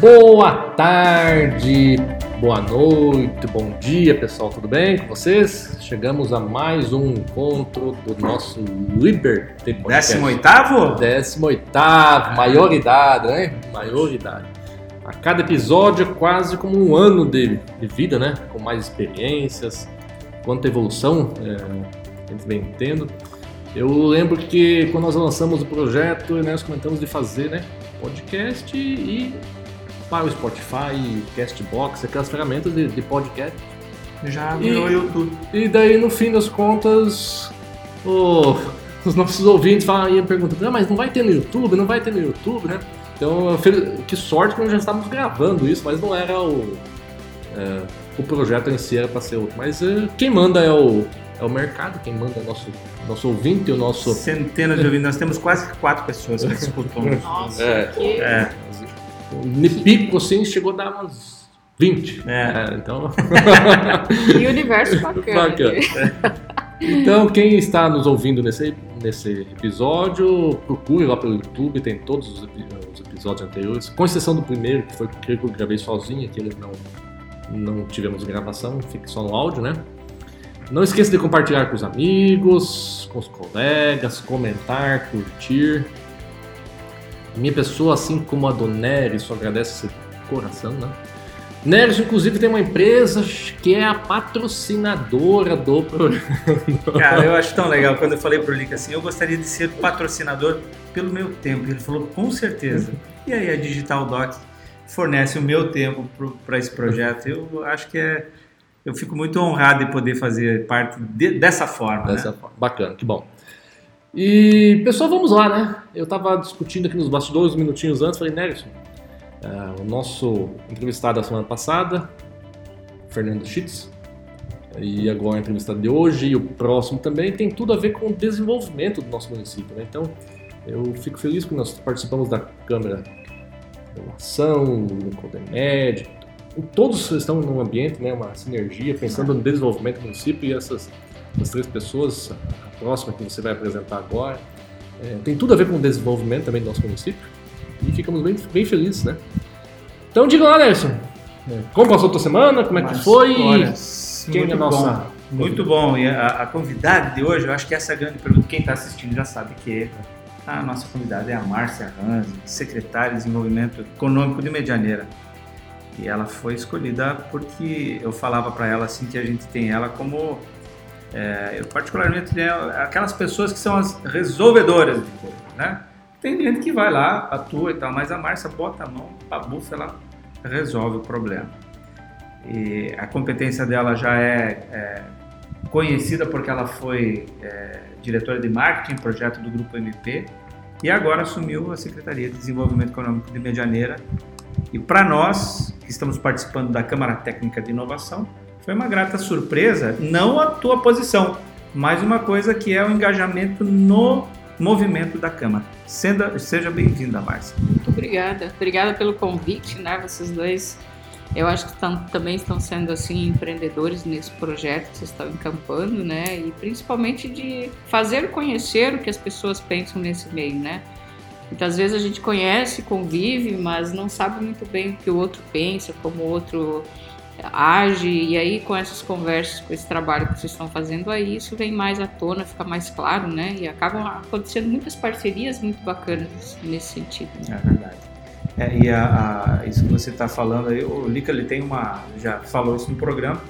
Boa tarde, boa noite, bom dia pessoal, tudo bem com vocês? Chegamos a mais um encontro do nosso Liberty Podcast. 18º? 18º, maioridade, né? Maioridade. A cada episódio é quase como um ano de, de vida, né? Com mais experiências, quanta evolução é, a gente vem tendo. Eu lembro que quando nós lançamos o projeto, nós comentamos de fazer né, podcast e para o Spotify, Castbox, aquelas ferramentas de, de podcast. Já virou E- YouTube. E daí, no fim das contas, o- os nossos ouvintes falam, iam perguntando, ah, mas não vai ter no YouTube, não vai ter no YouTube, né? Então, que sorte que nós já estávamos gravando isso, mas não era o, é, o projeto em si, era para ser outro. Mas é, quem manda é o, é o mercado, quem manda é o nosso, nosso ouvinte, o nosso... Centenas de ouvintes. Nós temos quase quatro pessoas que escutam. Nossa, É. que... É, O pico, assim, chegou a dar umas 20. É. É, então... que universo bacana. Bacana. Então, quem está nos ouvindo nesse, nesse episódio, procure lá pelo YouTube, tem todos os, os episódios anteriores, com exceção do primeiro, que foi que eu gravei sozinho, aquele não, não tivemos gravação, fica só no áudio, né? Não esqueça de compartilhar com os amigos, com os colegas, comentar, curtir. Minha pessoa, assim como a do Nery, só agradece esse coração, né? Neres, inclusive, tem uma empresa que é a patrocinadora do programa. cara, eu acho tão legal quando eu falei pro Lica assim, eu gostaria de ser patrocinador pelo meu tempo. Ele falou, com certeza. E aí a Digital Doc fornece o meu tempo para esse projeto. Eu acho que é. Eu fico muito honrado de poder fazer parte de- dessa forma. Dessa né? forma. Bacana, que bom. E, pessoal, vamos lá, né? Eu tava discutindo aqui nos bastidores uns minutinhos antes, falei, Nelson, ah, o nosso entrevistado da semana passada, Fernando Schitz, e agora a entrevistado de hoje e o próximo também, tem tudo a ver com o desenvolvimento do nosso município, né? Então, eu fico feliz que nós participamos da Câmara de Ação, do Codemed, todos estão num ambiente, né, uma sinergia, pensando no desenvolvimento do município e essas, essas três pessoas, a próxima que você vai apresentar agora, é, tem tudo a ver com o desenvolvimento também do nosso município e ficamos bem, bem felizes, né? Então diga lá, Nelson, é, como passou a tua semana, como é que Mas, foi? olha, quem muito é a nossa bom. Muito bom. E a, a convidada de hoje, eu acho que essa é a grande pergunta. Quem está assistindo já sabe que é. A nossa convidada é a Márcia Ranzi, secretária de Desenvolvimento Econômico de Medianeira. E ela foi escolhida porque eu falava para ela assim que a gente tem ela como é, eu particularmente tenho aquelas pessoas que são as resolvedoras de coisas, né? Tem gente que vai lá, atua e tal, mas a Márcia bota a mão, a bufa, ela resolve o problema. E a competência dela já é, é, conhecida porque ela foi é, diretora de marketing, projeto do Grupo MP, e agora assumiu a Secretaria de Desenvolvimento Econômico de Medianeira. E para nós, que estamos participando da Câmara Técnica de Inovação, foi uma grata surpresa, não a tua posição, mas uma coisa que é o engajamento no movimento da Câmara. Senda- seja bem-vinda, Márcia. Muito obrigada. Obrigada pelo convite, né? Vocês dois, eu acho que também estão sendo assim empreendedores nesse projeto que vocês estão encampando, né? E principalmente de fazer conhecer o que as pessoas pensam nesse meio, né? Muitas vezes a gente conhece, convive, mas não sabe muito bem o que o outro pensa, como o outro age, e aí com essas conversas, com esse trabalho que vocês estão fazendo aí, isso vem mais à tona, fica mais claro, né? E acabam acontecendo muitas parcerias muito bacanas nesse sentido. né? É verdade. É, e a, a- isso que você está falando aí, o Lica ele tem uma. já falou isso no programa.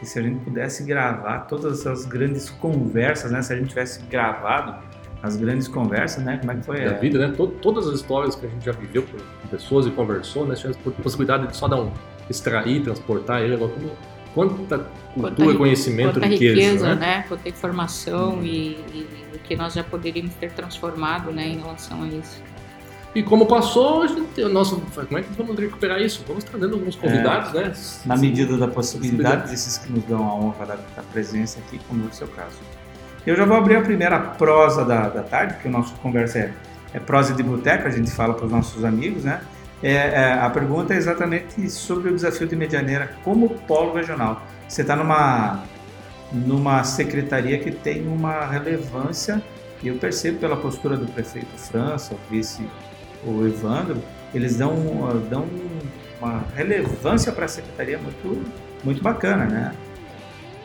E se a gente pudesse gravar todas essas grandes conversas, né? Se a gente tivesse gravado as grandes conversas, né? Como é que foi? da É, vida, né? To- Todas as histórias que a gente já viveu com pessoas e conversou, né? Tivemos a possibilidade de só dar um extrair, transportar ele, agora como quanta cultura, Quanta conhecimento, Quanta riqueza, riqueza, né? né? Quanta informação e, e o que nós já poderíamos ter transformado, né, em relação a isso. E como passou, a gente, o nosso, como é que vamos recuperar isso? Vamos trazendo alguns convidados, né? na medida da possibilidade desses que nos dão a honra da, da presença aqui, como é o seu caso. Eu já vou abrir a primeira prosa da, da tarde, porque o nosso conversa é, é prosa de boteca, a gente fala para os nossos amigos, né? É, é, a pergunta é exatamente sobre o desafio de Medianeira como polo regional. Você está numa, numa secretaria que tem uma relevância, e eu percebo pela postura do prefeito França, o vice o Evandro, eles dão, dão uma relevância para a secretaria muito, muito bacana, né?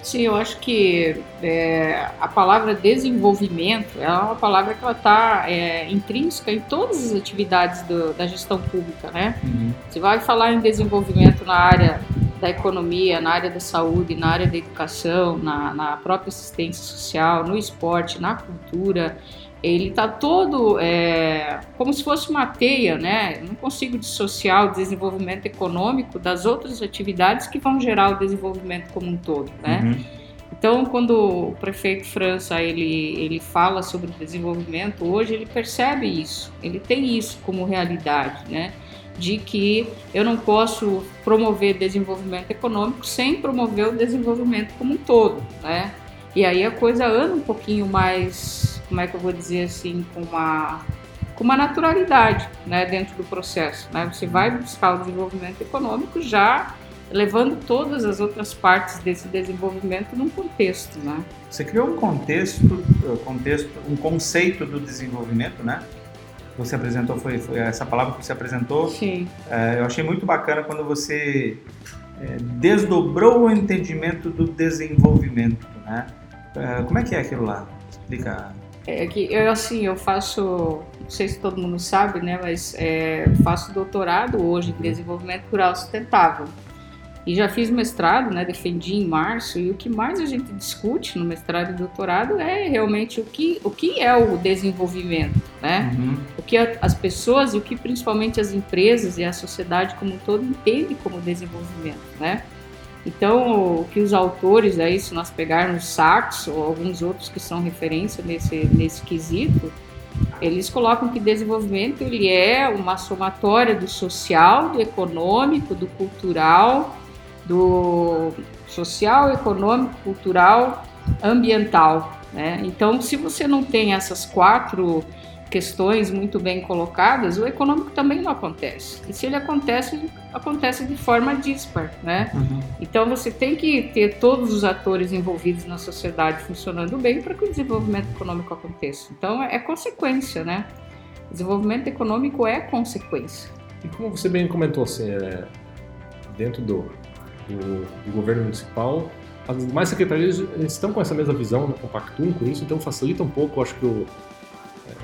Sim, eu acho que é, a palavra desenvolvimento é uma palavra que ela está é, intrínseca em todas as atividades do, da gestão pública, né? Uhum. Você vai falar em desenvolvimento na área da economia, na área da saúde, na área da educação, na, na própria assistência social, no esporte, na cultura, ele está todo é, como se fosse uma teia, né? Não consigo dissociar o desenvolvimento econômico das outras atividades que vão gerar o desenvolvimento como um todo, né? Uhum. Então, quando o prefeito França ele, ele fala sobre desenvolvimento, hoje ele percebe isso, ele tem isso como realidade, né? De que eu não posso promover desenvolvimento econômico sem promover o desenvolvimento como um todo, né? E aí a coisa anda um pouquinho mais como é que eu vou dizer assim, com uma, com uma naturalidade né, dentro do processo. Né? Você vai buscar o desenvolvimento econômico já levando todas as outras partes desse desenvolvimento num contexto, né? Você criou um contexto, contexto, um conceito do desenvolvimento, né? Você apresentou foi, foi essa palavra que você apresentou. Sim. É, eu achei muito bacana quando você é, desdobrou o entendimento do desenvolvimento, né? É, como é que é aquilo lá? Explica. É que eu assim, eu faço, não sei se todo mundo sabe, né, mas é, faço doutorado hoje em desenvolvimento rural sustentável. E já fiz mestrado, né, defendi em março, e o que mais a gente discute no mestrado e doutorado é realmente o que, o que é o desenvolvimento, né? Uhum. O que as pessoas e o que principalmente as empresas e a sociedade como um todo entendem como desenvolvimento, né? Então, o que os autores aí, se nós pegarmos Sachs ou alguns outros que são referência nesse, nesse quesito, eles colocam que desenvolvimento ele é uma somatória do social, do econômico, do cultural, do social, econômico, cultural, ambiental. Né? Então, se você não tem essas quatro questões muito bem colocadas, o econômico também não acontece. E se ele acontece, acontece de forma dispar, né? Uhum. Então você tem que ter todos os atores envolvidos na sociedade funcionando bem para que o desenvolvimento econômico aconteça. Então é consequência, né? Desenvolvimento econômico é consequência. E como você bem comentou, assim, é, dentro do, do, do governo municipal, as demais secretarias estão com essa mesma visão, né, compactuam com isso, então facilita um pouco, acho que o,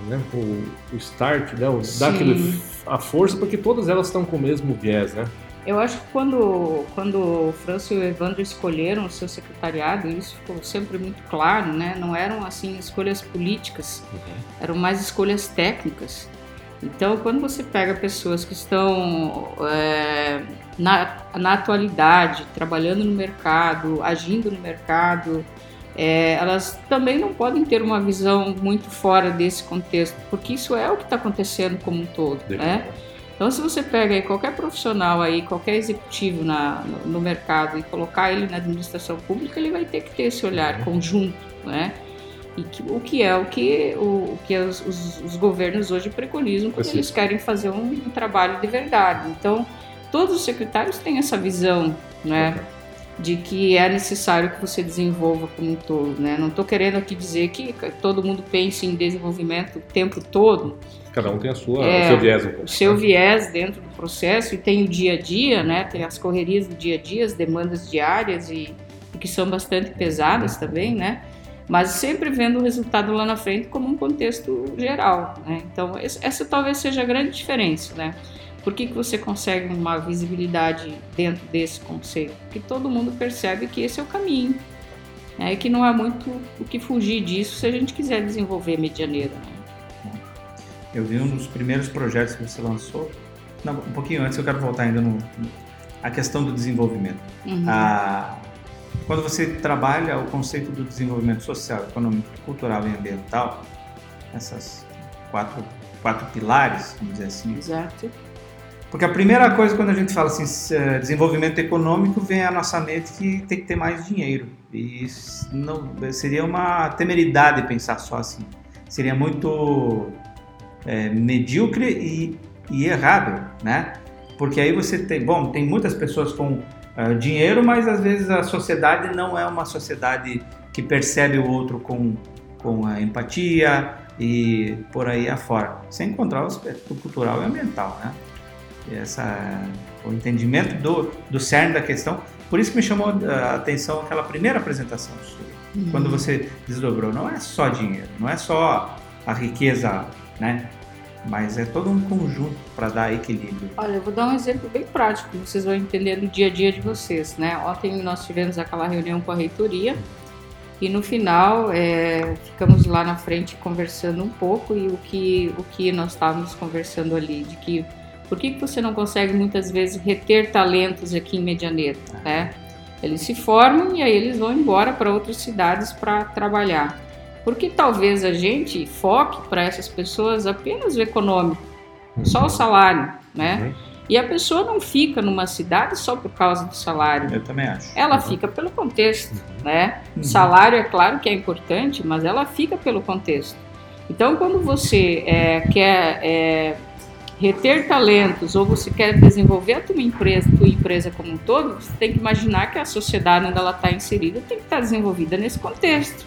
né, o, o start, né, o, dar aquele, a força, porque todas elas estão com o mesmo viés, né? Eu acho que quando, quando o Franço e o Evandro escolheram o seu secretariado, isso ficou sempre muito claro, né? Não eram, assim, escolhas políticas, uhum. eram mais escolhas técnicas. Então, quando você pega pessoas que estão é, na, na atualidade, trabalhando no mercado, agindo no mercado, é, elas também não podem ter uma visão muito fora desse contexto, porque isso é o que está acontecendo como um todo, né? Então, se você pega aí qualquer profissional aí, qualquer executivo na, no, no, mercado e colocar ele na administração pública, ele vai ter que ter esse olhar uhum. conjunto, né? E que, o que é o que, o, o que os, os, os, governos hoje preconizam quando eles querem fazer um, um, trabalho de verdade. Então, todos os secretários têm essa visão, né? De que é necessário que você desenvolva como um todo, né? Não estou querendo aqui dizer que todo mundo pense em desenvolvimento o tempo todo. Cada um tem a sua, é, o seu viés. o seu viés dentro do processo e tem o dia a dia, né? Tem as correrias do dia a dia, as demandas diárias e, e que são bastante pesadas também, né? Mas sempre vendo o resultado lá na frente como um contexto geral, né? Então essa talvez seja a grande diferença, né? Por que, que você consegue uma visibilidade dentro desse conceito? Porque todo mundo percebe que esse é o caminho. Né? E que não há muito o que fugir disso se a gente quiser desenvolver medianeira. Né? Eu vi um dos primeiros projetos que você lançou. Não, um pouquinho antes, eu quero voltar ainda no, a questão do desenvolvimento. Uhum. Ah, quando você trabalha o conceito do desenvolvimento social, econômico, cultural e ambiental, essas quatro, quatro pilares, vamos dizer assim. Exato porque a primeira coisa quando a gente fala assim, eh, desenvolvimento econômico, vem à nossa mente que tem que ter mais dinheiro. E não, seria uma temeridade pensar só assim. Seria muito é, medíocre e, e, errado, né? Porque aí você tem, bom, tem muitas pessoas com uh, dinheiro, mas às vezes a sociedade não é uma sociedade que percebe o outro com, com a empatia e por aí afora. Sem encontrar o aspecto cultural e ambiental, né? Essa, o entendimento do, do cerne da questão. Por isso que me chamou a atenção aquela primeira apresentação sua, Uhum. quando você desdobrou. Não é só dinheiro, não é só a riqueza, né? Mas é todo um conjunto para dar equilíbrio. Olha, eu vou dar um exemplo bem prático, que vocês vão entender no dia a dia de vocês, né? Ontem nós tivemos aquela reunião com a reitoria e no final é, ficamos lá na frente conversando um pouco e o que, o que nós estávamos conversando ali, de que por que, que você não consegue muitas vezes reter talentos aqui em Medianeira, né? Eles se formam e aí eles vão embora para outras cidades para trabalhar. Porque talvez a gente foque para essas pessoas apenas o econômico, só o salário, né? Uhum. E a pessoa não fica numa cidade só por causa do salário. Eu também acho. Ela fica pelo contexto, né? Uhum. Salário é claro que é importante, mas ela fica pelo contexto. Então, quando você é, quer é, reter talentos ou você quer desenvolver a tua empresa, tua empresa como um todo, você tem que imaginar que a sociedade onde ela está inserida tem que estar desenvolvida nesse contexto.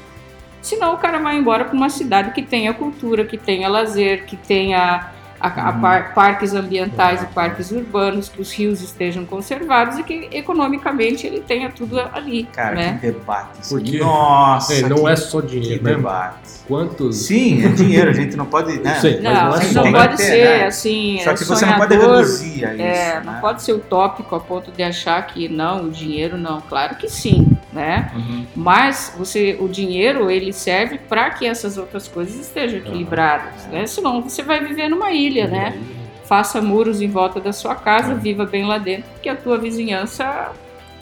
Senão o cara vai embora para uma cidade que tenha cultura, que tenha lazer, que tenha a- a Uhum. par- parques ambientais e parques urbanos, que os rios estejam conservados e que economicamente ele tenha tudo ali, Cara, né? que debate. isso. Porque- Nossa, É, não que, é só que dinheiro, né? debate. Quantos. Sim, é dinheiro, a gente não pode. Né? Não, não é mas só, não pode que ter, ser né? assim, Só é, que você não pode reduzir a isso. É, né? não pode ser utópico a ponto de achar que não, o dinheiro não. Claro que sim, né? Uhum. Mas você, o dinheiro ele serve para que essas outras coisas estejam equilibradas, Aham. né? Senão você vai viver numa ilha, né? Faça muros em volta da sua casa, É. viva bem lá dentro, porque a tua vizinhança,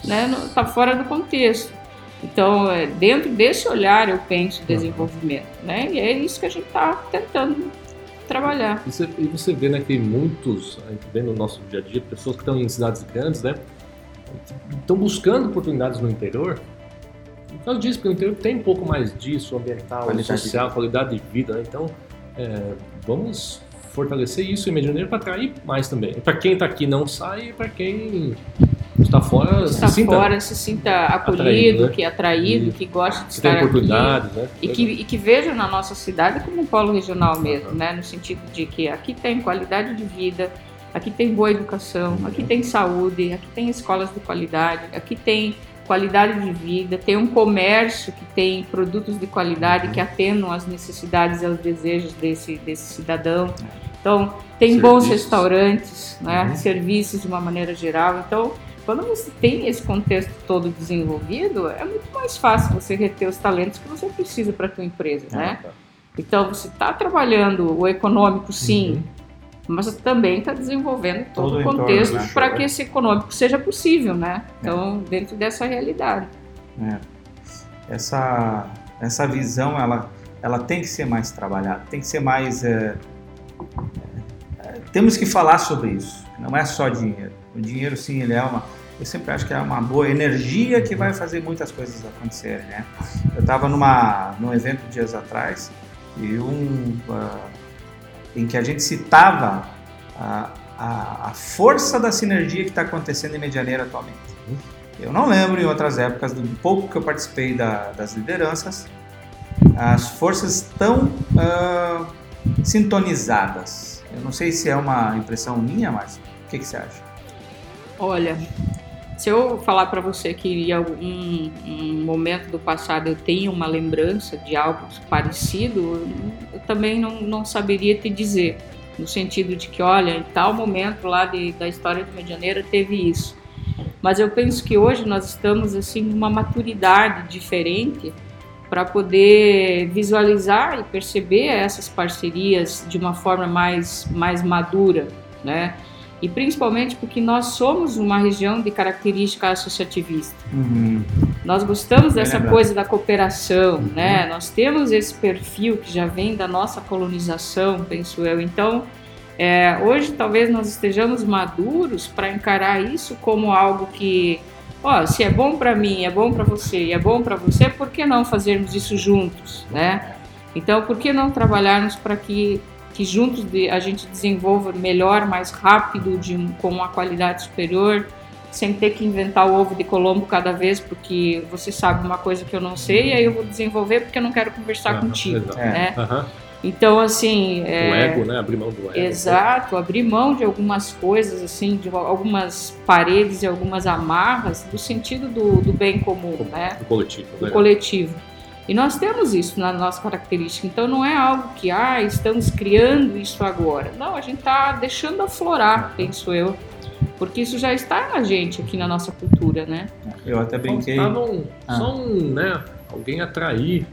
né, não- tá fora do contexto. Então, é, dentro desse olhar eu penso desenvolvimento, né? E é isso que a gente está tentando trabalhar. E você, e você vê, né, que muitos, a gente vê no nosso dia a dia, pessoas que estão em cidades grandes, né, estão buscando oportunidades no interior. Por causa disso, porque no interior tem um pouco mais disso, ambiental, Qualidade de social, qualidade de vida, né? Então, é, vamos fortalecer isso em Medianeiro para atrair mais também. Para quem está aqui não sai, e para quem está fora Está se sinta, fora, se sinta acolhido, atraído, né? que é atraído, E que gosta de se tem estar aqui. né? E que, e que veja na nossa cidade como um polo regional mesmo, né? No sentido de que aqui tem qualidade de vida, aqui tem boa educação, aqui tem saúde, aqui tem escolas de qualidade, aqui tem qualidade de vida, tem um comércio que tem produtos de qualidade que atendam às necessidades e aos desejos desse, desse cidadão. Então, tem bons Serviços. restaurantes, né? Uhum. serviços de uma maneira geral. Então, quando você tem esse contexto todo desenvolvido, é muito mais fácil você reter os talentos que você precisa para a tua empresa, né? Ah, tá. Então, você está trabalhando o econômico, sim, Uhum. Mas também está desenvolvendo todo, Todo o contexto né? para que esse econômico seja possível, né? Então, dentro dessa realidade. É. Essa, essa visão, ela, ela tem que ser mais trabalhada, tem que ser mais. é, é, temos que falar sobre isso. Não é só dinheiro. O dinheiro, sim, ele é uma. Eu sempre acho que é uma boa energia que vai fazer muitas coisas acontecerem, né? Eu estava num evento dias atrás e um ah, em que a gente citava a, a, a força da sinergia que está acontecendo em Medianeira atualmente. Eu não lembro em outras épocas, do pouco que eu participei da- das lideranças, as forças tão ah, sintonizadas. Eu não sei se é uma impressão minha, mas o que, que você acha? Olha, se eu falar para você que em algum um momento do passado eu tenho uma lembrança de algo parecido, eu, também não, não saberia te dizer. No sentido de que, olha, em tal momento lá de, da história de Medianeira teve isso. Mas eu penso que hoje nós estamos assim numa maturidade diferente para poder visualizar e perceber essas parcerias de uma forma mais, mais madura, né? E principalmente porque nós somos uma região de característica associativista. Nós gostamos Bem dessa lembrado. coisa da cooperação, né? Nós temos esse perfil que já vem da nossa colonização, penso eu. Então, é, hoje talvez nós estejamos maduros para encarar isso como algo que, ó, se é bom para mim, é bom para você e é bom para você, por que não fazermos isso juntos, né? Então, por que não trabalharmos para que que juntos de- a gente desenvolva melhor, mais rápido, de, um- com uma qualidade superior, sem ter que inventar o ovo de Colombo cada vez, porque você sabe uma coisa que eu não sei, e aí eu vou desenvolver porque eu não quero conversar Aham, contigo. exato. Né? Aham. Então, assim. O é, ego, né? Abrir mão do ego. Exato, abrir mão de algumas coisas, assim, de algumas paredes e algumas amarras, do sentido do, do bem comum, né? Do coletivo. Do né? coletivo. E nós temos isso na nossa característica. Então não é algo que, ah, estamos criando isso agora. Não, a gente está deixando aflorar, penso eu. Porque isso já está na gente aqui na nossa cultura, né? Eu até brinquei. Faltava um, Ah. só um, né? Alguém atrair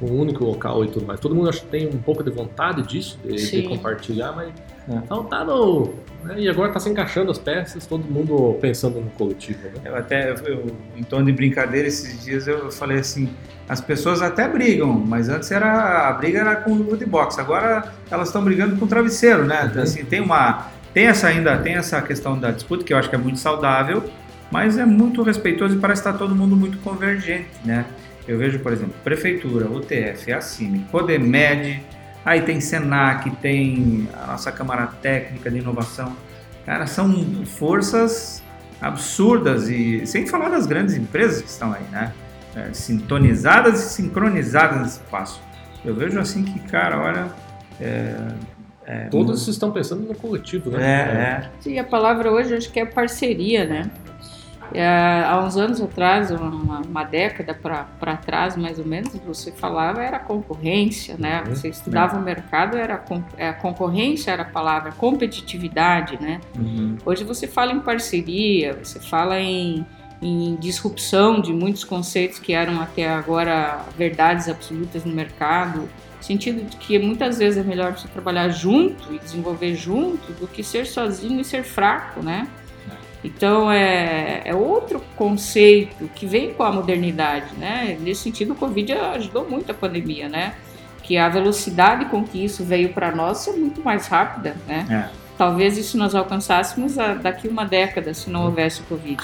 um único local e tudo mais. Todo mundo acho que tem um pouco de vontade disso, de, de compartilhar, mas É. faltava o. né, E agora tá se encaixando as peças, todo mundo pensando no coletivo, né? Eu até, eu, em tom de brincadeira, esses dias eu falei assim, as pessoas até brigam, mas antes era a briga era com luva de boxe, agora elas estão brigando com travesseiro, né? Uhum. Assim, tem uma, tem essa ainda, tem essa questão da disputa que eu acho que é muito saudável, mas é muito respeitoso e parece estar todo mundo muito convergente, né? Eu vejo, por exemplo, prefeitura, UTF, a CIMI, Codemed, aí tem Senac, tem a nossa Câmara Técnica de Inovação. Cara, são forças absurdas e sem falar das grandes empresas que estão aí, né? É, sintonizadas e sincronizadas nesse espaço. Eu vejo assim que, cara, olha, é, é, Todos estão pensando no coletivo, é, né? é, E a palavra hoje acho que é parceria, né? É, há uns anos atrás, uma, uma década para trás, mais ou menos, você falava era concorrência, né? Uhum. Você estudava o mercado, era é, a concorrência era a palavra, competitividade, né? uhum, Hoje você fala em parceria, você fala em, em disrupção de muitos conceitos que eram até agora verdades absolutas no mercado, sentido de que muitas vezes é melhor você trabalhar junto e desenvolver junto do que ser sozinho e ser fraco, né? Então é, é outro conceito que vem com a modernidade, né? Nesse sentido, o Covid ajudou muito a pandemia, né? Que a velocidade com que isso veio para nós é muito mais rápida, né? é. Talvez isso nós alcançássemos a- daqui uma década se não houvesse o Covid.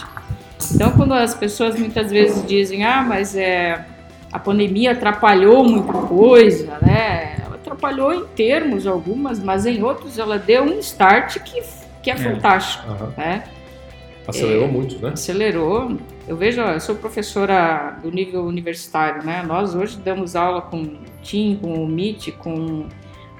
Então, quando as pessoas muitas vezes dizem, ah, mas é, a pandemia atrapalhou muita coisa, né? Ela atrapalhou em termos algumas, mas em outros ela deu um start que, que é, É. fantástico, Aham. né? Acelerou muito, né? Acelerou. Eu vejo, eu sou professora do nível universitário, né? Nós hoje damos aula com o Team, com o Meet, com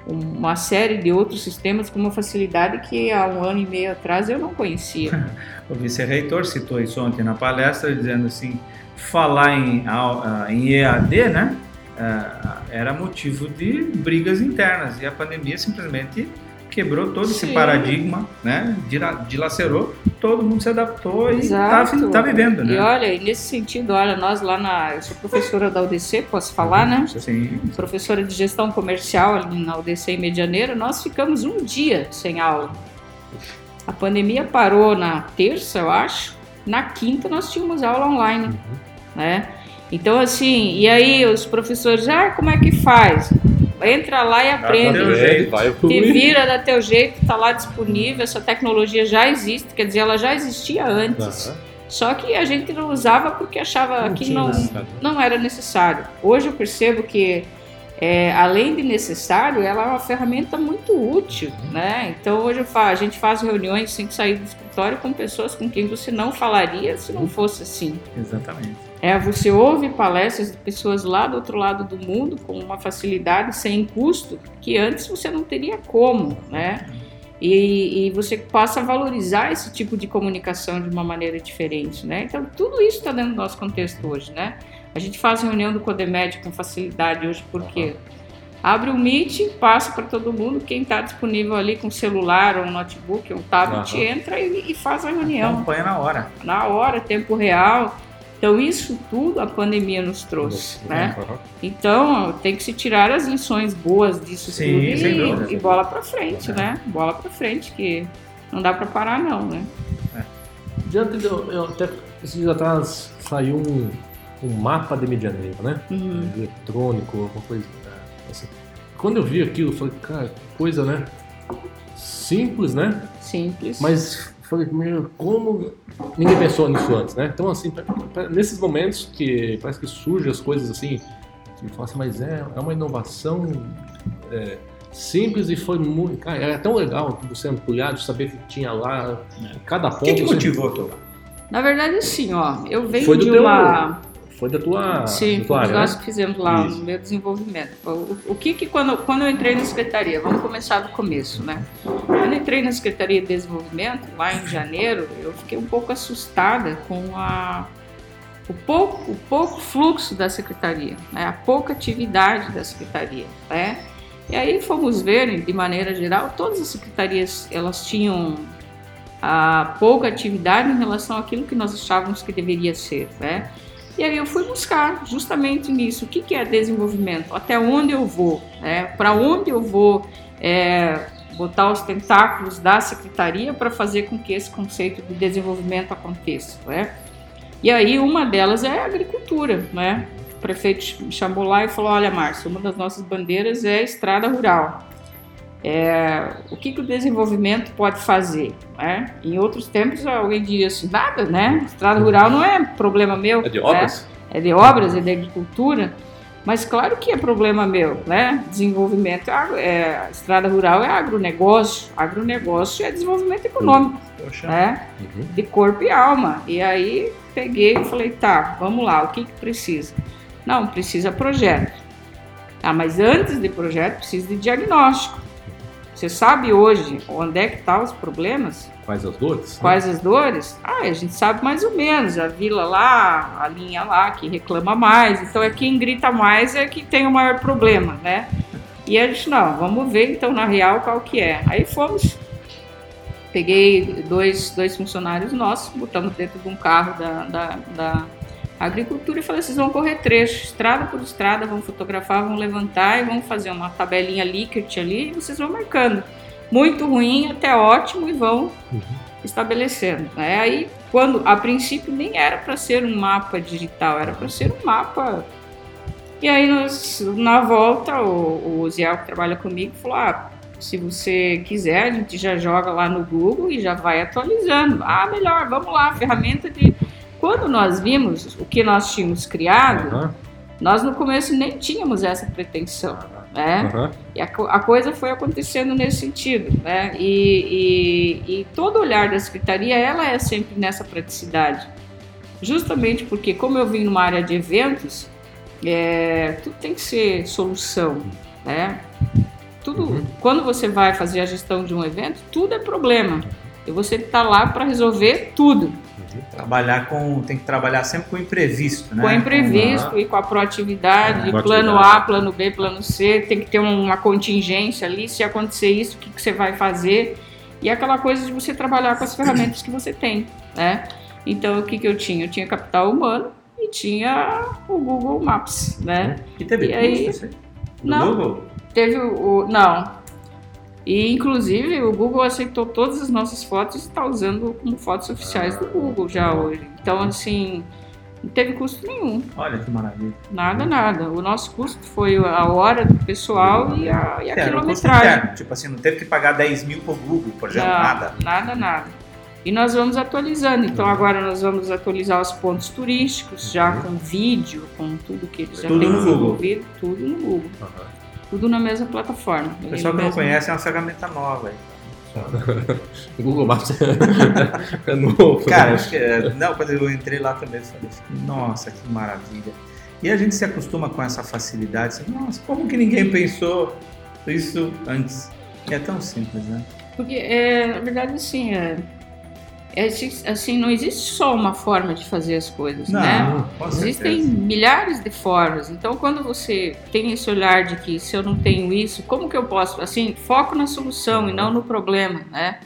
uma série de outros sistemas com uma facilidade que há um ano e meio atrás eu não conhecia. O vice-reitor citou isso ontem na palestra, dizendo assim, falar em, ah, em EAD, né, ah, era motivo de brigas internas e a pandemia simplesmente quebrou todo esse Sim. paradigma, né, dila- dilacerou, todo mundo se adaptou e está Exato. tá vivendo, E né. olha, e nesse sentido, olha, nós lá na. Eu sou professora da UDC, posso falar, né? Sim, Professora de gestão comercial ali na UDC em Medianeira, nós ficamos um dia sem aula. A pandemia parou na terça, eu acho. Na quinta nós tínhamos aula online, Uhum. né? Então, assim, e aí os professores, ah, como é que faz? Entra lá e aprende. teu É, jeito. vai Te evoluir. vira, dá teu jeito, tá lá disponível, essa tecnologia já existe, quer dizer, ela já existia antes. Aham. Só que a gente não usava porque achava que tinha não, não era necessário. Hoje eu percebo que, é, além de necessário, ela é uma ferramenta muito útil, né? Então hoje a gente faz reuniões sem sair do escritório com pessoas com quem você não falaria se não fosse assim. exatamente. É, você ouve palestras de pessoas lá do outro lado do mundo com uma facilidade, sem custo, que antes você não teria como, né? E, e você passa a valorizar esse tipo de comunicação de uma maneira diferente, né? Então, tudo isso está dentro do nosso contexto hoje, né? A gente faz reunião do Codemed com facilidade hoje, porque abre o Meet, passa para todo mundo, quem está disponível ali com celular ou um notebook ou um tablet, Aham. entra e, e faz a reunião Acompanha na hora. na hora, tempo real. Então, isso tudo a pandemia nos trouxe, né? Aham. Então, tem que se tirar as lições boas disso Sim, tudo e, dúvida. e bola pra frente, É. né? Bola pra frente, que não dá pra parar não, né? Diante de, eu até esses dias atrás saiu um, um mapa de Medianeira, né? Uhum. Eletrônico, alguma coisa é, assim. Quando eu vi aquilo, eu falei, cara, coisa, né? Simples, né? Simples. Mas falei, meu, como ninguém pensou nisso antes, né? Então, assim, pra- pra- nesses momentos que parece que surgem as coisas assim, que fala assim, mas é, é uma inovação é, simples e foi muito. Cara, era tão legal você ampliar de saber que tinha lá cada O ponto. que, que você- motivou, Tô? Na verdade, assim, ó, eu venho de teu- uma... foi da tua, Sim, da tua área, nós né? fizemos lá Isso. no meu desenvolvimento. O, o que que quando, quando eu entrei na secretaria, vamos começar do começo, né? Quando eu entrei na Secretaria de Desenvolvimento, lá em janeiro, eu fiquei um pouco assustada com a, o, pouco, o pouco fluxo da secretaria, né? a pouca atividade da secretaria, né? E aí fomos ver, de maneira geral, todas as secretarias, elas tinham a pouca atividade em relação àquilo que nós achávamos que deveria ser, né? E aí eu fui buscar justamente nisso, o que, é desenvolvimento, até onde eu vou, né? para onde eu vou é, botar os tentáculos da secretaria para fazer com que esse conceito de desenvolvimento aconteça. Né? E aí uma delas é a agricultura. Né? O prefeito me chamou lá e falou, olha Márcia, uma das nossas bandeiras é estrada rural. É, o que, que o desenvolvimento pode fazer? Né? Em outros tempos alguém diria assim, nada, né? Estrada rural não é problema meu. É de né? obras? é de obras, é de agricultura, mas claro que é problema meu, né? Desenvolvimento, é é, estrada rural é agronegócio, agronegócio é desenvolvimento econômico, Poxa, né? Uhum. De corpo e alma. E aí peguei e falei, tá, vamos lá, o que que precisa? Não, precisa projeto. Ah, mas antes de projeto precisa de diagnóstico. Você sabe hoje onde é que estão os problemas? Quais as dores? Quais as dores? Ah, a gente sabe mais ou menos. A vila lá, a linha lá que reclama mais. Então é quem grita mais é que tem o maior problema, né? E a gente, não, vamos ver então na real qual que é. Aí fomos, peguei dois, dois funcionários nossos, botamos dentro de um carro da, da, da agricultura e falei, vocês vão correr trecho, estrada por estrada, vão fotografar, vão levantar e vão fazer uma tabelinha Likert ali e vocês vão marcando. Muito ruim até ótimo e vão Uhum. estabelecendo. Né? Aí, quando a princípio nem era para ser um mapa digital, era para ser um mapa. E aí, nós, na volta, o, o Ziel que trabalha comigo falou: ah, se você quiser, a gente já joga lá no Google e já vai atualizando. Ah, melhor, vamos lá, ferramenta de. Quando nós vimos o que nós tínhamos criado, Aham, nós no começo nem tínhamos essa pretensão, né? aham. E a, a coisa foi acontecendo nesse sentido, né? E, e, e todo olhar da secretaria, ela é sempre nessa praticidade. Justamente porque, como eu vim numa área de eventos, é, tudo tem que ser solução, né? Tudo, Uhum. quando você vai fazer a gestão de um evento, tudo é problema. E você está lá para resolver tudo. Trabalhar com. Tem que trabalhar sempre com o imprevisto, né? Com o imprevisto e com a proatividade, É, plano. A, plano B, plano C, tem que ter uma contingência ali, se acontecer isso, o que, que você vai fazer? E aquela coisa de você trabalhar com as ferramentas que você tem, né? Então, o que, que eu tinha? Eu tinha capital humano e tinha o Google Maps, né? E teve E aí- Não. Google? Teve o... o- não. E, inclusive, o Google aceitou todas as nossas fotos e está usando como fotos oficiais do Google já hoje. Então, assim, não teve custo nenhum. Olha que maravilha. Nada, nada. O nosso custo foi a hora do pessoal e a, e a custo quilometragem. interno. Tipo assim, não teve que pagar 10 mil pro Google, por exemplo, Não, nada. Nada, nada. E nós vamos atualizando. Então agora nós vamos atualizar os pontos turísticos, já com vídeo, com tudo que eles já Tudo têm no Google. desenvolvido, tudo no Google. aham. Tudo na mesma plataforma. O pessoal que não mesmo- conhece é uma ferramenta nova. Google Maps é novo. Cara, eu acho que, é, não, quando eu entrei lá também, eu falei, assim, nossa, que maravilha. E a gente se acostuma com essa facilidade. Assim, nossa, como que ninguém pensou isso antes? E é tão simples, né? Porque, é, na verdade, é, é, assim, não existe só uma forma de fazer as coisas, né? com Existem certeza. milhares de formas. Então, quando você tem esse olhar de que se eu não tenho isso, como que eu posso? Assim, foco na solução e não no problema, né?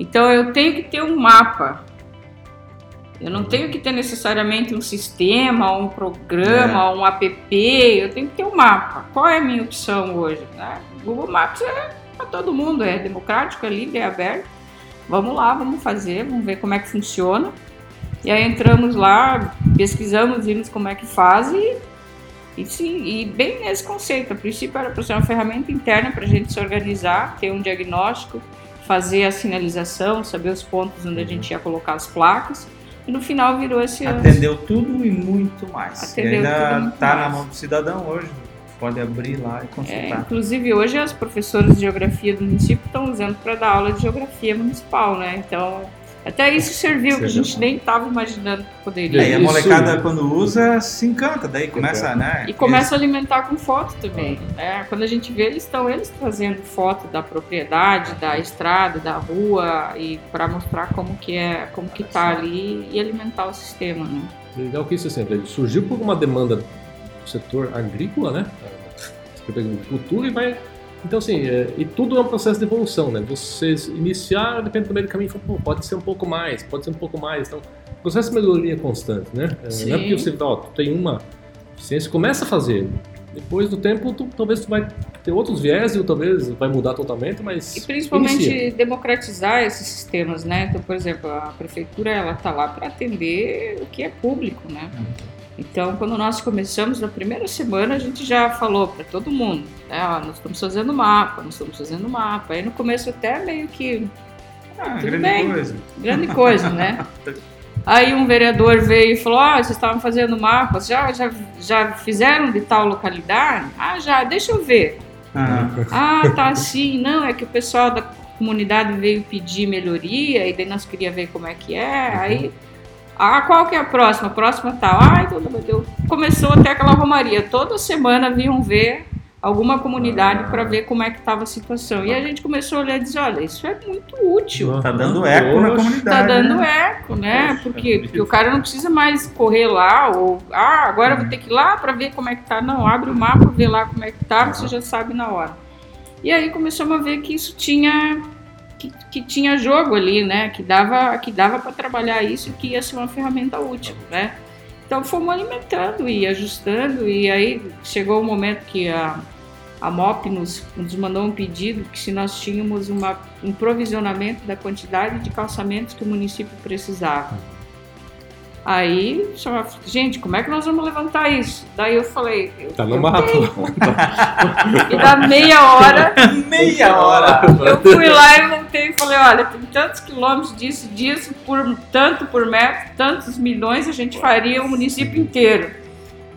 Então, eu tenho que ter um mapa. Eu não tenho que ter necessariamente um sistema, um programa, um app. Eu tenho que ter um mapa. Qual é a minha opção hoje? Né? Google Maps é para todo mundo, é democrático, é livre, é aberto. Vamos lá, vamos fazer, vamos ver como é que funciona. E aí entramos lá, pesquisamos, vimos como é que faz e, e, sim, e bem nesse conceito. A princípio era para ser uma ferramenta interna para a gente se organizar, ter um diagnóstico, fazer a sinalização, saber os pontos onde a gente ia colocar as placas. E no final virou esse... Atendeu tudo e muito mais. Atendeu e ainda tudo e muito tá na mão do cidadão hoje. Pode abrir lá e É, consultar. inclusive hoje as professoras de geografia do município estão usando para dar aula de geografia municipal, né? Então Até isso serviu, que a gente Serviu. nem estava imaginando que poderia. É, e a Isso- molecada, quando usa, se encanta, daí começa, né? E começa a alimentar com foto também. né? Quando a gente vê, eles estão eles trazendo foto da propriedade, da estrada, da rua, e para mostrar como que é, como que tá ali e alimentar o sistema, né? Legal que isso assim, ele surgiu por uma demanda setor agrícola, né? Da agricultura e vai. Então, assim, é, e tudo é um processo de evolução, né? Vocês iniciaram, depende do meio do caminho, falam, pô, pode ser um pouco mais, pode ser um pouco mais. Então, processo de melhoria é constante, né? É, Sim. Não é porque você, ó, tu tem uma ciência, começa a fazer. Depois do tempo, tu, talvez tu vai ter outros viés ou talvez vai mudar totalmente, mas. E principalmente inicia. democratizar esses sistemas, né? Então, por exemplo, a prefeitura ela tá lá para atender o que é público, né? Então, quando nós começamos, na primeira semana, a gente já falou para todo mundo, né? Ó, nós estamos fazendo mapa, nós estamos fazendo mapa. Aí no começo até meio que Ah, Tudo grande bem. coisa. grande coisa, né? Aí um vereador veio e falou: Ah, vocês estavam fazendo mapas, já, já, já fizeram de tal localidade? Ah, já, deixa eu ver. Ah, Ah, tá assim. Não, é que o pessoal da comunidade veio pedir melhoria e daí nós queríamos ver como é que é. Aí, ah, qual que é a próxima? A próxima tal. Ah, então deu. Começou até aquela romaria. Toda semana vinham ver alguma comunidade para ver como é que estava a situação. E a gente começou a olhar e dizer, olha, isso é muito útil. tá dando eco na comunidade. Tá dando né? eco, né? Porque, porque o cara não precisa mais correr lá, ou ah, agora eu vou ter que ir lá para ver como é que tá. Não, abre o mapa, vê lá como é que tá, você já sabe na hora. E aí começamos a ver que isso tinha que, que tinha jogo ali, né? Que dava que dava para trabalhar isso que ia ser uma ferramenta útil, né? Então fomos alimentando e ajustando e aí chegou o momento que a a MOP nos, nos mandou um pedido que se nós tínhamos uma, um provisionamento da quantidade de calçamentos que o município precisava. Aí, só, gente, como é que nós vamos levantar isso? Daí eu falei, eu, Tá no eu mapa. tenho. E da meia hora, Meia hora. eu fui lá e montei e falei, olha, tem tantos quilômetros disso, disso, por tanto por metro, tantos milhões, a gente faria o município inteiro.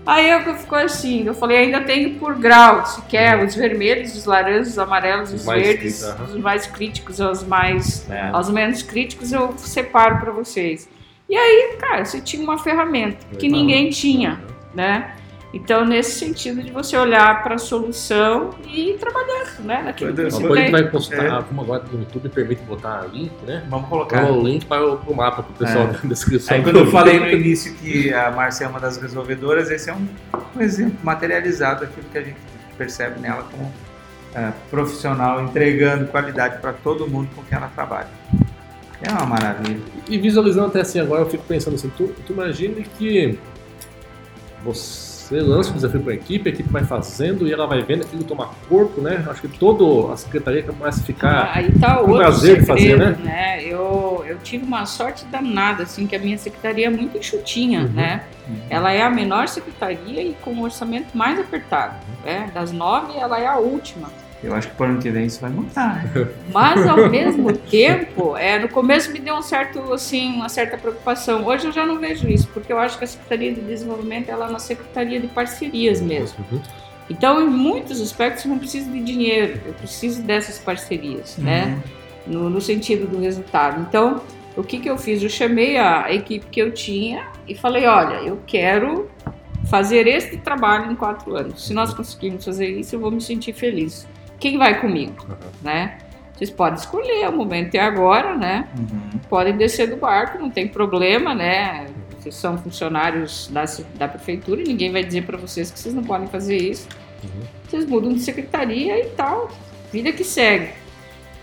Aí eu ficou assim, eu falei, ainda tem por grau, se quer, os vermelhos, os laranjas, os amarelos, os Os mais verdes, os mais críticos, os mais É. aos menos críticos eu separo para vocês. E aí, cara, você tinha uma ferramenta que Legal. ninguém tinha, né? Então, nesse sentido de você olhar para a solução e ir trabalhando, né? Naquilo que Depois você gente tem. vai postar, É. como agora o YouTube permite botar link, né? Vamos colocar. Coloca o link para o pro mapa para o pessoal É. da descrição. Aí quando eu falei no início que a Márcia é uma das resolvedoras, esse é um, um exemplo materializado daquilo que a gente percebe nela como é, profissional, entregando qualidade para todo mundo com quem ela trabalha. É uma maravilha. E visualizando até assim agora, eu fico pensando assim, tu, tu imagina que você lança um desafio para a equipe, a equipe vai fazendo e ela vai vendo aquilo tomar corpo, né? Acho que toda a secretaria começa a ficar... Aí tá com outro prazer de fazer, né? Eu, eu tive uma sorte danada, assim, que a minha secretaria é muito enxutinha, Uhum. né? Ela é a menor secretaria e com o orçamento mais apertado, né? Das nove, ela é a última. Eu acho que por ano que vem isso vai mudar. Mas ao mesmo tempo, é, no começo me deu um certo, assim, uma certa preocupação. Hoje eu já não vejo isso, porque eu acho que a Secretaria de Desenvolvimento ela é uma secretaria de parcerias mesmo. Uhum. Então, em muitos aspectos, eu não preciso de dinheiro, eu preciso dessas parcerias, né? No, no sentido do resultado. Então, o que, que eu fiz? Eu chamei a equipe que eu tinha e falei: olha, eu quero fazer este trabalho em quatro anos. Se nós conseguirmos fazer isso, eu vou me sentir feliz. Quem vai comigo? Uhum. né? Vocês podem escolher, o momento é agora, né? Uhum. Podem descer do barco, não tem problema, né? Vocês são funcionários da, da prefeitura e ninguém vai dizer para vocês que vocês não podem fazer isso. Uhum. Vocês mudam de secretaria e tal, vida que segue.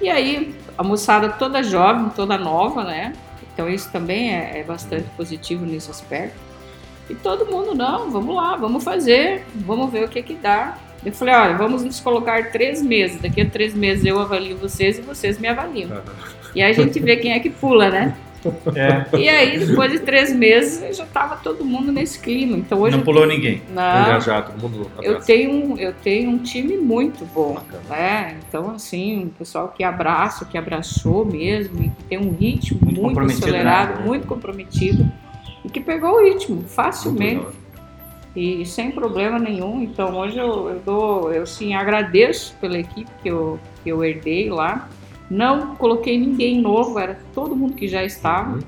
E aí, a moçada toda jovem, toda nova, né? Então isso também é, é bastante positivo nesse aspecto. E todo mundo, não, vamos lá, vamos fazer, vamos ver o que que dá. Eu falei, olha, vamos nos colocar três meses. Daqui a três meses eu avalio vocês e vocês me avaliam. Uhum. E aí a gente vê quem é que pula, né? É, E aí, depois de três meses, já estava todo mundo nesse clima. Então hoje não pulou ninguém. não, Engajar todo mundo eu tenho, um, eu tenho um time muito bom, Bacana. né? Então, assim, um pessoal que abraça, que abraçou mesmo, e que tem um ritmo Muito muito, comprometido, acelerado, né? muito comprometido, e que pegou o ritmo Muito facilmente e sem problema nenhum. Então, hoje eu, eu dou, eu sim agradeço pela equipe que eu, que eu herdei lá. Não coloquei ninguém novo, era todo mundo que já estava. Uhum.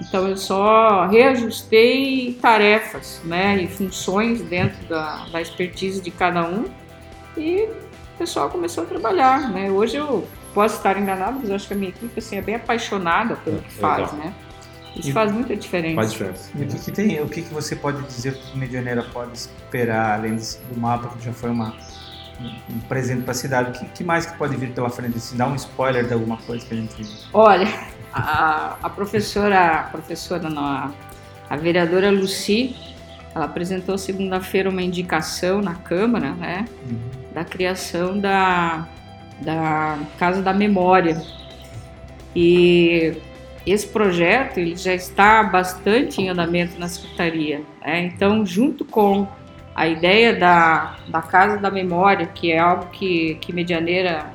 Então eu só reajustei tarefas né, e funções dentro da, da expertise de cada um e o pessoal começou a trabalhar. Né? Hoje eu posso estar enganado, mas acho que a minha equipe assim, é bem apaixonada pelo que faz. Legal. Né? Isso E- faz muita diferença. Faz diferença. E o que, que tem? O que, que você pode dizer que o Medianeira pode esperar, além do mapa, que já foi uma, um, presente para a cidade? O que, que mais que pode vir pela frente? Se dá um spoiler de alguma coisa que a gente. Olha, a, a professora, a professora não, a, a vereadora Luci, ela apresentou segunda-feira uma indicação na Câmara, né, da criação da, da Casa da Memória. E esse projeto ele já está bastante em andamento na Secretaria. né? Então, junto com a ideia da, da Casa da Memória, que é algo que, que Medianeira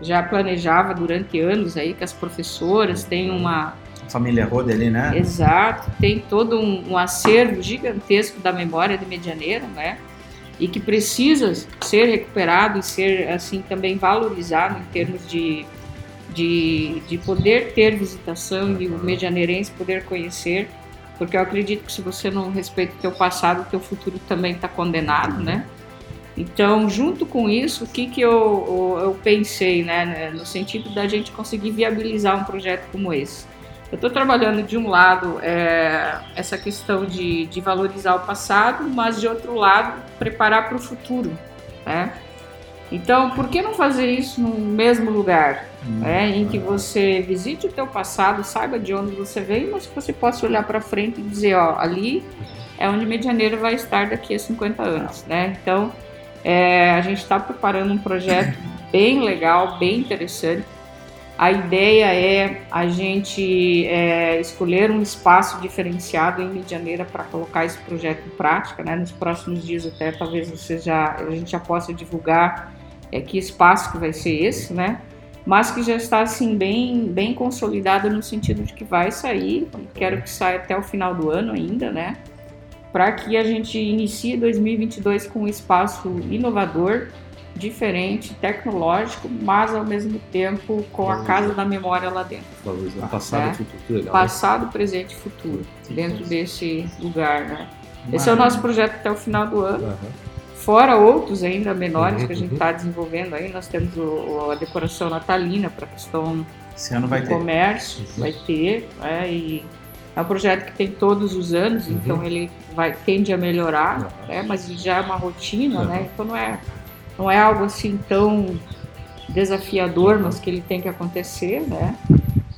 já planejava durante anos aí, que as professoras têm uma, família Rode ali, né? Exato, tem todo um, um acervo gigantesco da memória de Medianeira, né? E que precisa ser recuperado e ser, assim, também valorizado em termos de, de, de poder ter visitação e o medianeirense poder conhecer, porque eu acredito que se você não respeita o teu passado, o teu futuro também está condenado, né? Então, junto com isso, o que, que eu, eu, pensei, né, no sentido da gente conseguir viabilizar um projeto como esse? Eu estou trabalhando de um lado é, essa questão de, de valorizar o passado, mas de outro lado preparar para o futuro, né? Então, por que não fazer isso no mesmo lugar, Hum. né, em que você visite o teu passado, saiba de onde você veio, mas que você possa olhar para frente e dizer, ó, ali é onde Medianeira vai estar daqui a 50 anos, né? Então, é, a gente está preparando um projeto bem legal, bem interessante. A ideia é a gente é, escolher um espaço diferenciado em Medianeira para colocar esse projeto em prática, né? Nos próximos dias até talvez você já a gente já possa divulgar é, que espaço que vai ser esse, né? Mas que já está assim bem bem consolidado no sentido de que vai sair, quero que saia até o final do ano ainda, né? Para que a gente inicie 2022 com um espaço inovador diferente, tecnológico, mas ao mesmo tempo com a casa da memória lá dentro. Valorizando passado futuro. Legal. Passado, presente e futuro dentro desse lugar, né? Esse é o nosso projeto até o final do ano. Aham. Fora outros ainda menores que a gente Uhum. está desenvolvendo aí, nós temos o- a decoração natalina para a questão Esse ano vai do ter. comércio, Uhum. vai ter, né? E é um projeto que tem todos os anos, Uhum. então ele vai tende a melhorar, Uhum. né? Mas já é uma rotina, Uhum. né? Então não é não é algo assim tão desafiador, Uhum. mas que ele tem que acontecer, né?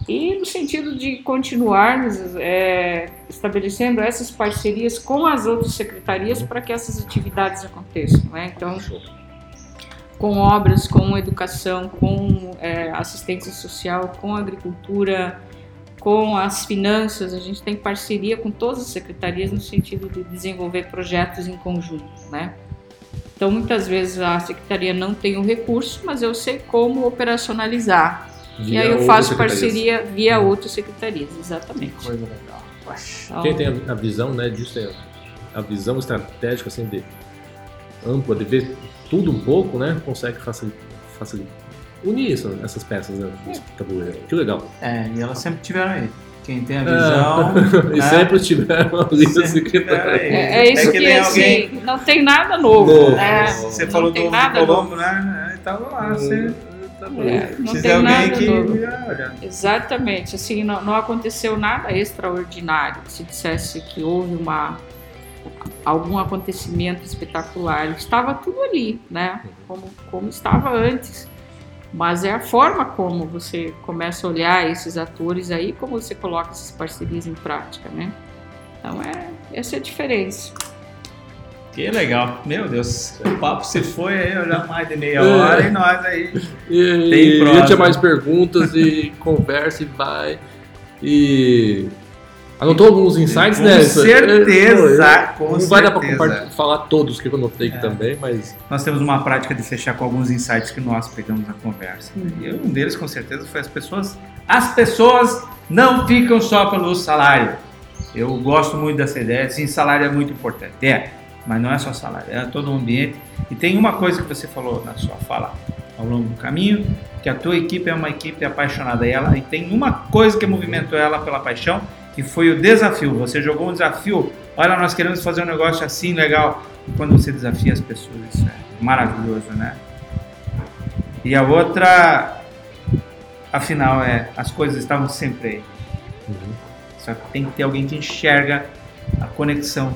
E no sentido de continuarmos é, estabelecendo essas parcerias com as outras secretarias para que essas atividades aconteçam, né? Então com obras, com educação, com é, assistência social, com agricultura, com as finanças. A gente tem parceria com todas as secretarias no sentido de desenvolver projetos em conjunto, né? Então, muitas vezes a secretaria não tem o recurso, mas eu sei como operacionalizar. E Via aí eu faço parceria via outras secretarias, exatamente. Coisa legal. Então, Quem tem a, a visão, né, disso, é a visão estratégica, assim, de ampla, de ver tudo um pouco, né, consegue facilitar, facilitar unir isso, essas peças, né, tabuleiro. Que legal. É, e elas sempre tiveram aí. Quem tem a visão. e né? sempre tiveram a lista secretária. é, é isso Até que, vem assim, alguém- não tem nada novo, Novo. né? Você Não falou do. Colombo, né? E tava lá. Você Tá bom. É, não precisa tem alguém nada que. novo. Olha, Exatamente, assim, não, não aconteceu nada extraordinário. Se dissesse que houve uma algum acontecimento espetacular, estava tudo ali, né? Como, como estava antes. Mas é a forma como você começa a olhar esses atores aí, como você coloca essas parcerias em prática, né? Então é essa é a diferença. Que legal. Meu Deus. O papo se foi aí, já mais de meia É. hora e nós aí. E, Tem e a prosa. gente tinha mais perguntas e conversa e vai. E. Anotou alguns insights, Com né? Certeza, é, com Não vai dar pra certeza. falar todos que eu anotei aqui É. também, mas. Nós temos uma prática de fechar com alguns insights que nós pegamos na conversa. E um deles, com certeza, foi as pessoas. As pessoas não ficam só pelo salário. Eu gosto muito dessa ideia. Sim, salário é muito importante. É, mas não é só salário, é todo o ambiente. E tem uma coisa que você falou na sua fala ao longo do caminho, que a tua equipe é uma equipe apaixonada e ela e tem uma coisa que movimentou ela pela paixão, que foi o desafio. Você jogou um desafio, olha, nós queremos fazer um negócio assim legal. E quando você desafia as pessoas, isso é maravilhoso, né? E a outra, afinal, é as coisas estavam sempre aí. Uhum. Só que tem que ter alguém que enxerga a conexão,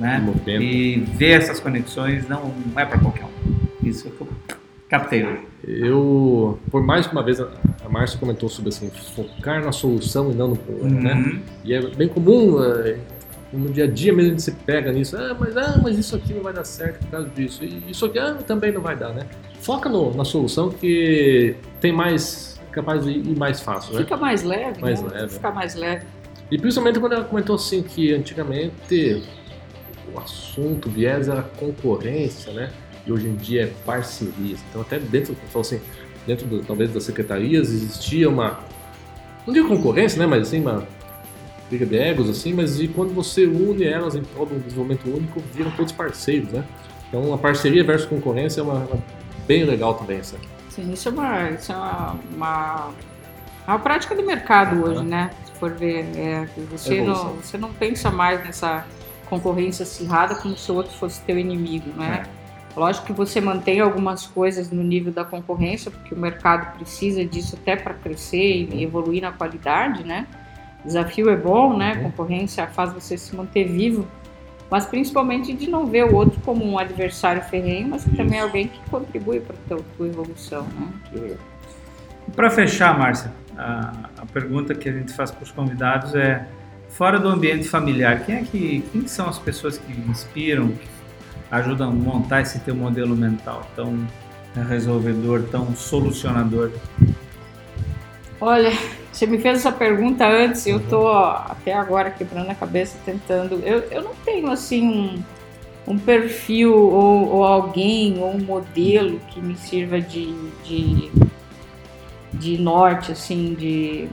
né? E ver essas conexões não, não é para qualquer um. Isso eu captei hoje. Eu, por mais que uma vez, a Márcia comentou sobre assim, focar na solução e não no problema, né? Uhum. E é bem comum, é, no dia a dia mesmo a gente se pega nisso, ah, mas, ah, mas isso aqui não vai dar certo por causa disso, e isso aqui ah, também não vai dar, né? Foca no- na solução que tem mais, capaz de ir mais fácil, né? Fica mais leve, Mais né? leve. Fica mais leve. E principalmente quando ela comentou assim que antigamente o assunto, o viés era concorrência, né? E hoje em dia é parceria. Então até dentro, falou assim, dentro do- talvez das secretarias existia uma, não digo concorrência, né? Mas assim, uma briga de egos, assim, mas e quando você une elas em prol de um desenvolvimento único, viram todos parceiros, né? Então a parceria versus concorrência é uma, uma- bem legal também essa. Sim, isso é uma, isso é uma, uma, uma prática do mercado hoje, né? Se for ver, é, você, não, você não pensa mais nessa concorrência acirrada como se o outro fosse teu inimigo, né? Lógico que você mantém algumas coisas no nível da concorrência, porque o mercado precisa disso até para crescer e evoluir na qualidade, né? Desafio é bom, né? Uhum. Concorrência faz você se manter vivo, mas principalmente de não ver o outro como um adversário ferrenho, mas também é Isso. alguém que contribui para a tua evolução, né? Para fechar, Márcia, a, a pergunta que a gente faz para os convidados é: fora do ambiente familiar, quem é que, quem que são as pessoas que inspiram, que ajudam a montar esse teu modelo mental tão resolvedor, tão solucionador? Olha, você me fez essa pergunta antes, eu tô até agora quebrando a cabeça tentando. Eu, eu não tenho assim um, um perfil ou, ou alguém ou um modelo que me sirva de, de, de norte, assim, de,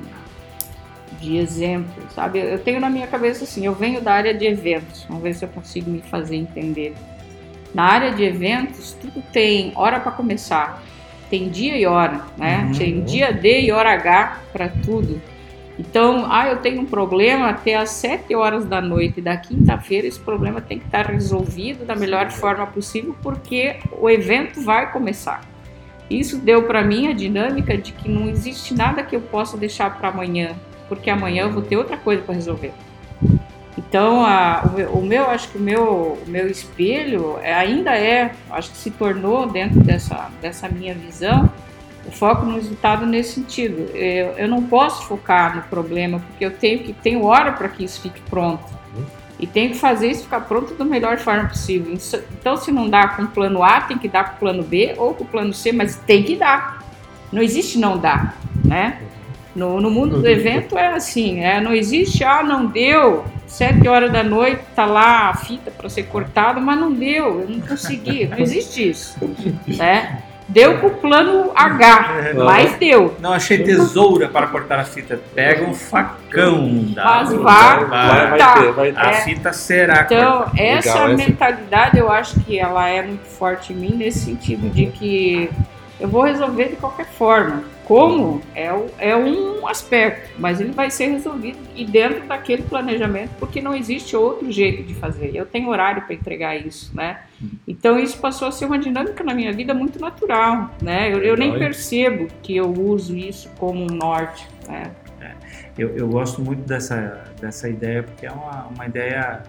de exemplo, sabe? Eu tenho na minha cabeça assim, eu venho da área de eventos, vamos ver se eu consigo me fazer entender. Na área de eventos, tudo tem hora para começar, tem dia e hora, né? Uhum. Tem dia D e hora H para tudo. Então, ah, eu tenho um problema até às 7 horas da noite da quinta-feira, esse problema tem que estar resolvido da melhor forma possível, porque o evento vai começar. Isso deu para mim a dinâmica de que não existe nada que eu possa deixar para amanhã, porque amanhã eu vou ter outra coisa para resolver. Então, a- o, meu- o meu, acho que o meu, o meu espelho é- ainda é, acho que se tornou dentro dessa, dessa minha visão, o foco no resultado nesse sentido. Eu, eu não posso focar no problema, porque eu tenho que tenho hora para que isso fique pronto. E tenho que fazer isso ficar pronto da melhor forma possível. Então, se não dá com o plano A, tem que dar com o plano B ou com o plano C, mas tem que dar. Não existe não dar, né? No, no mundo do evento é assim, é, não existe, ah, não deu, sete horas da noite, tá lá a fita para ser cortada, mas não deu, eu não consegui, não existe isso, né? Deu com o plano H, mas deu. Não achei tesoura para cortar a fita. Pega um facão. dá. Mas vá Vai, vai Tá. ter, vai ter. A É. fita será Então, cortada. essa Legal, essa. mentalidade eu acho que ela é muito forte em mim nesse sentido de que eu vou resolver de qualquer forma. Como é, é um aspecto, mas ele vai ser resolvido e dentro daquele planejamento, porque não existe outro jeito de fazer. Eu tenho horário para entregar isso, né? Então isso passou a ser uma dinâmica na minha vida muito natural, né? Eu, eu nem percebo que eu uso isso como um norte, né? Eu, eu gosto muito dessa, dessa ideia, porque é uma, uma ideia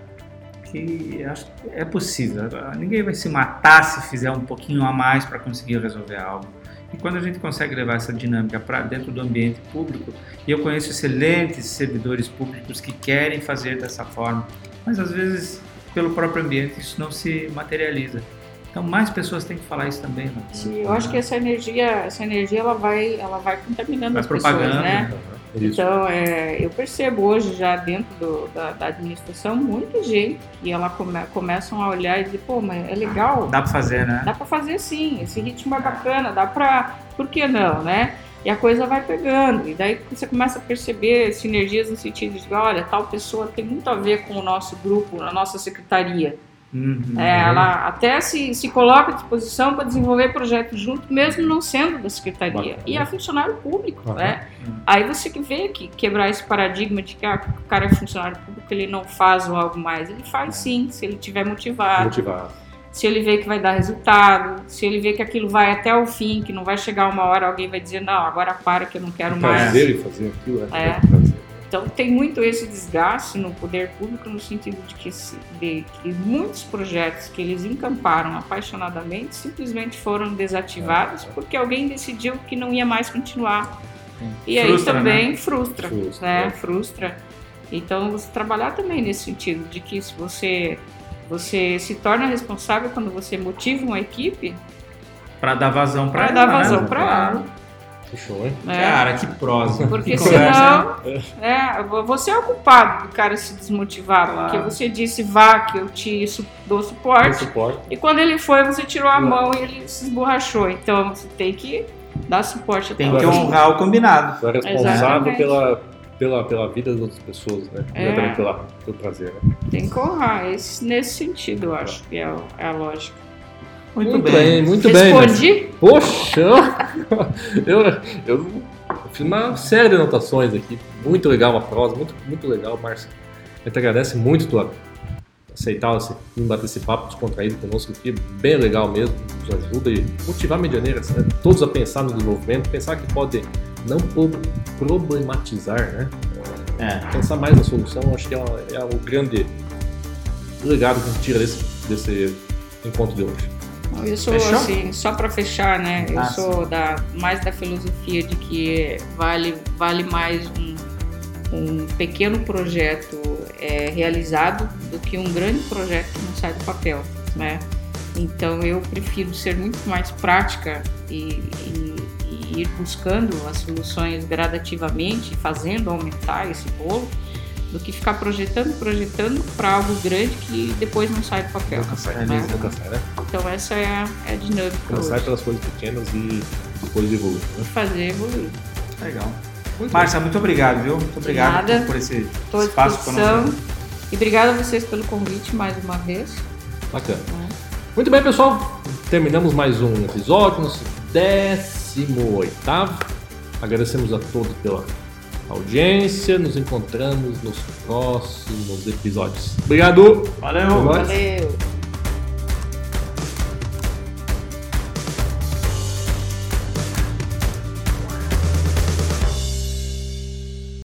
que acho que é possível. Ninguém vai se matar se fizer um pouquinho a mais para conseguir resolver algo. E quando a gente consegue levar essa dinâmica para dentro do ambiente público, e eu conheço excelentes servidores públicos que querem fazer dessa forma, mas às vezes pelo próprio ambiente isso não se materializa. Então mais pessoas têm que falar isso também. Né? Sim, eu acho que essa energia, essa energia ela vai, ela vai contaminando Vai as propagando. pessoas, né? Isso. Então, é, eu percebo hoje já dentro do- da, da administração muita gente que ela come, começam a olhar e dizer, pô, mas é legal, Dá para fazer, né? dá para fazer sim, esse ritmo é bacana, dá para, por que não, né? E a coisa vai pegando, e daí você começa a perceber sinergias no sentido de, olha, tal pessoa tem muito a ver com o nosso grupo, a nossa secretaria. Uhum. É, ela até se, se coloca à disposição para desenvolver projetos junto, mesmo não sendo da secretaria. Bacana. E é funcionário público, Aham. né? Uhum. Aí você que vê que quebrar esse paradigma de que ah, o cara é funcionário público, ele não faz ou algo mais. Ele faz sim, se ele tiver motivado, Motivar. se ele vê que vai dar resultado, se ele vê que aquilo vai até o fim, que não vai chegar uma hora alguém vai dizer, não, agora para que eu não quero mais. Prazer em fazer aquilo, né? É. Então tem muito esse desgaste no poder público no sentido de que, de que muitos projetos que eles encamparam apaixonadamente simplesmente foram desativados É. porque alguém decidiu que não ia mais continuar. E aí Frustra, também frustra, Frustra, né? é. Frustra. Então você trabalhar também nesse sentido de que se você você se torna responsável quando você motiva uma equipe Pra dar vazão para ela. dar vazão né? para ela. Hein? né? Cara, que prosa. Porque que senão, é, você é o culpado do cara se desmotivar, Claro. porque você disse vá que eu te su- dou suporte, suporte. e quando ele foi, você tirou a Não. mão e ele se esborrachou. Então você tem que dar suporte Tem até que honrar o combinado. Tu é responsável Exatamente. pela, pela, pela vida das outras pessoas, né? É. Também pela, pelo prazer, né? Tem que honrar, esse, nesse sentido eu acho que é, é a lógica. Muito, bem. muito bem. né? Respondi? Poxa! eu, eu fiz uma série de anotações aqui. Muito legal a prosa, muito, muito legal, Márcio. A gente agradece muito tu aceitar esse, vir bater esse papo descontraído conosco aqui. Bem legal mesmo, nos ajuda e motivar a medianeiras, né? todos a pensar no desenvolvimento, pensar que pode não pro- problematizar, né? É. Pensar mais na solução, acho que é, uma- é o grande legado que a gente tira desse, desse encontro de hoje. Eu sou Fechou? assim, só para fechar, né? Eu Ah, sou da, mais da filosofia de que vale, vale mais um, um pequeno projeto é, realizado do que um grande projeto que não sai do papel, né? Então eu prefiro ser muito mais prática e, e- e ir buscando as soluções gradativamente, fazendo aumentar esse bolo, do que ficar projetando, projetando para algo grande que depois não sai do papel. Nunca sai, É né? Nunca sai, né? Então essa é a, é a dinâmica Começar hoje. pelas coisas pequenas e depois evoluir. Né? Fazer evoluir. Legal. Muito Márcia, muito obrigado, viu? Muito obrigado nada. por esse espaço disposição. conosco. E obrigada a vocês pelo convite mais uma vez. Bacana. né? Muito bem, pessoal. Terminamos mais um episódio, nosso 18. Agradecemos a todos pela audiência. Nos encontramos nos próximos episódios. Obrigado. Valeu. Valeu!